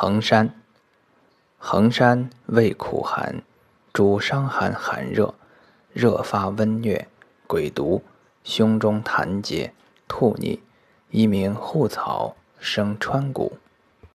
衡山，衡山味苦寒，主伤寒寒热，热发温疟，鬼毒，胸中痰结，吐逆，一名护草，生川谷。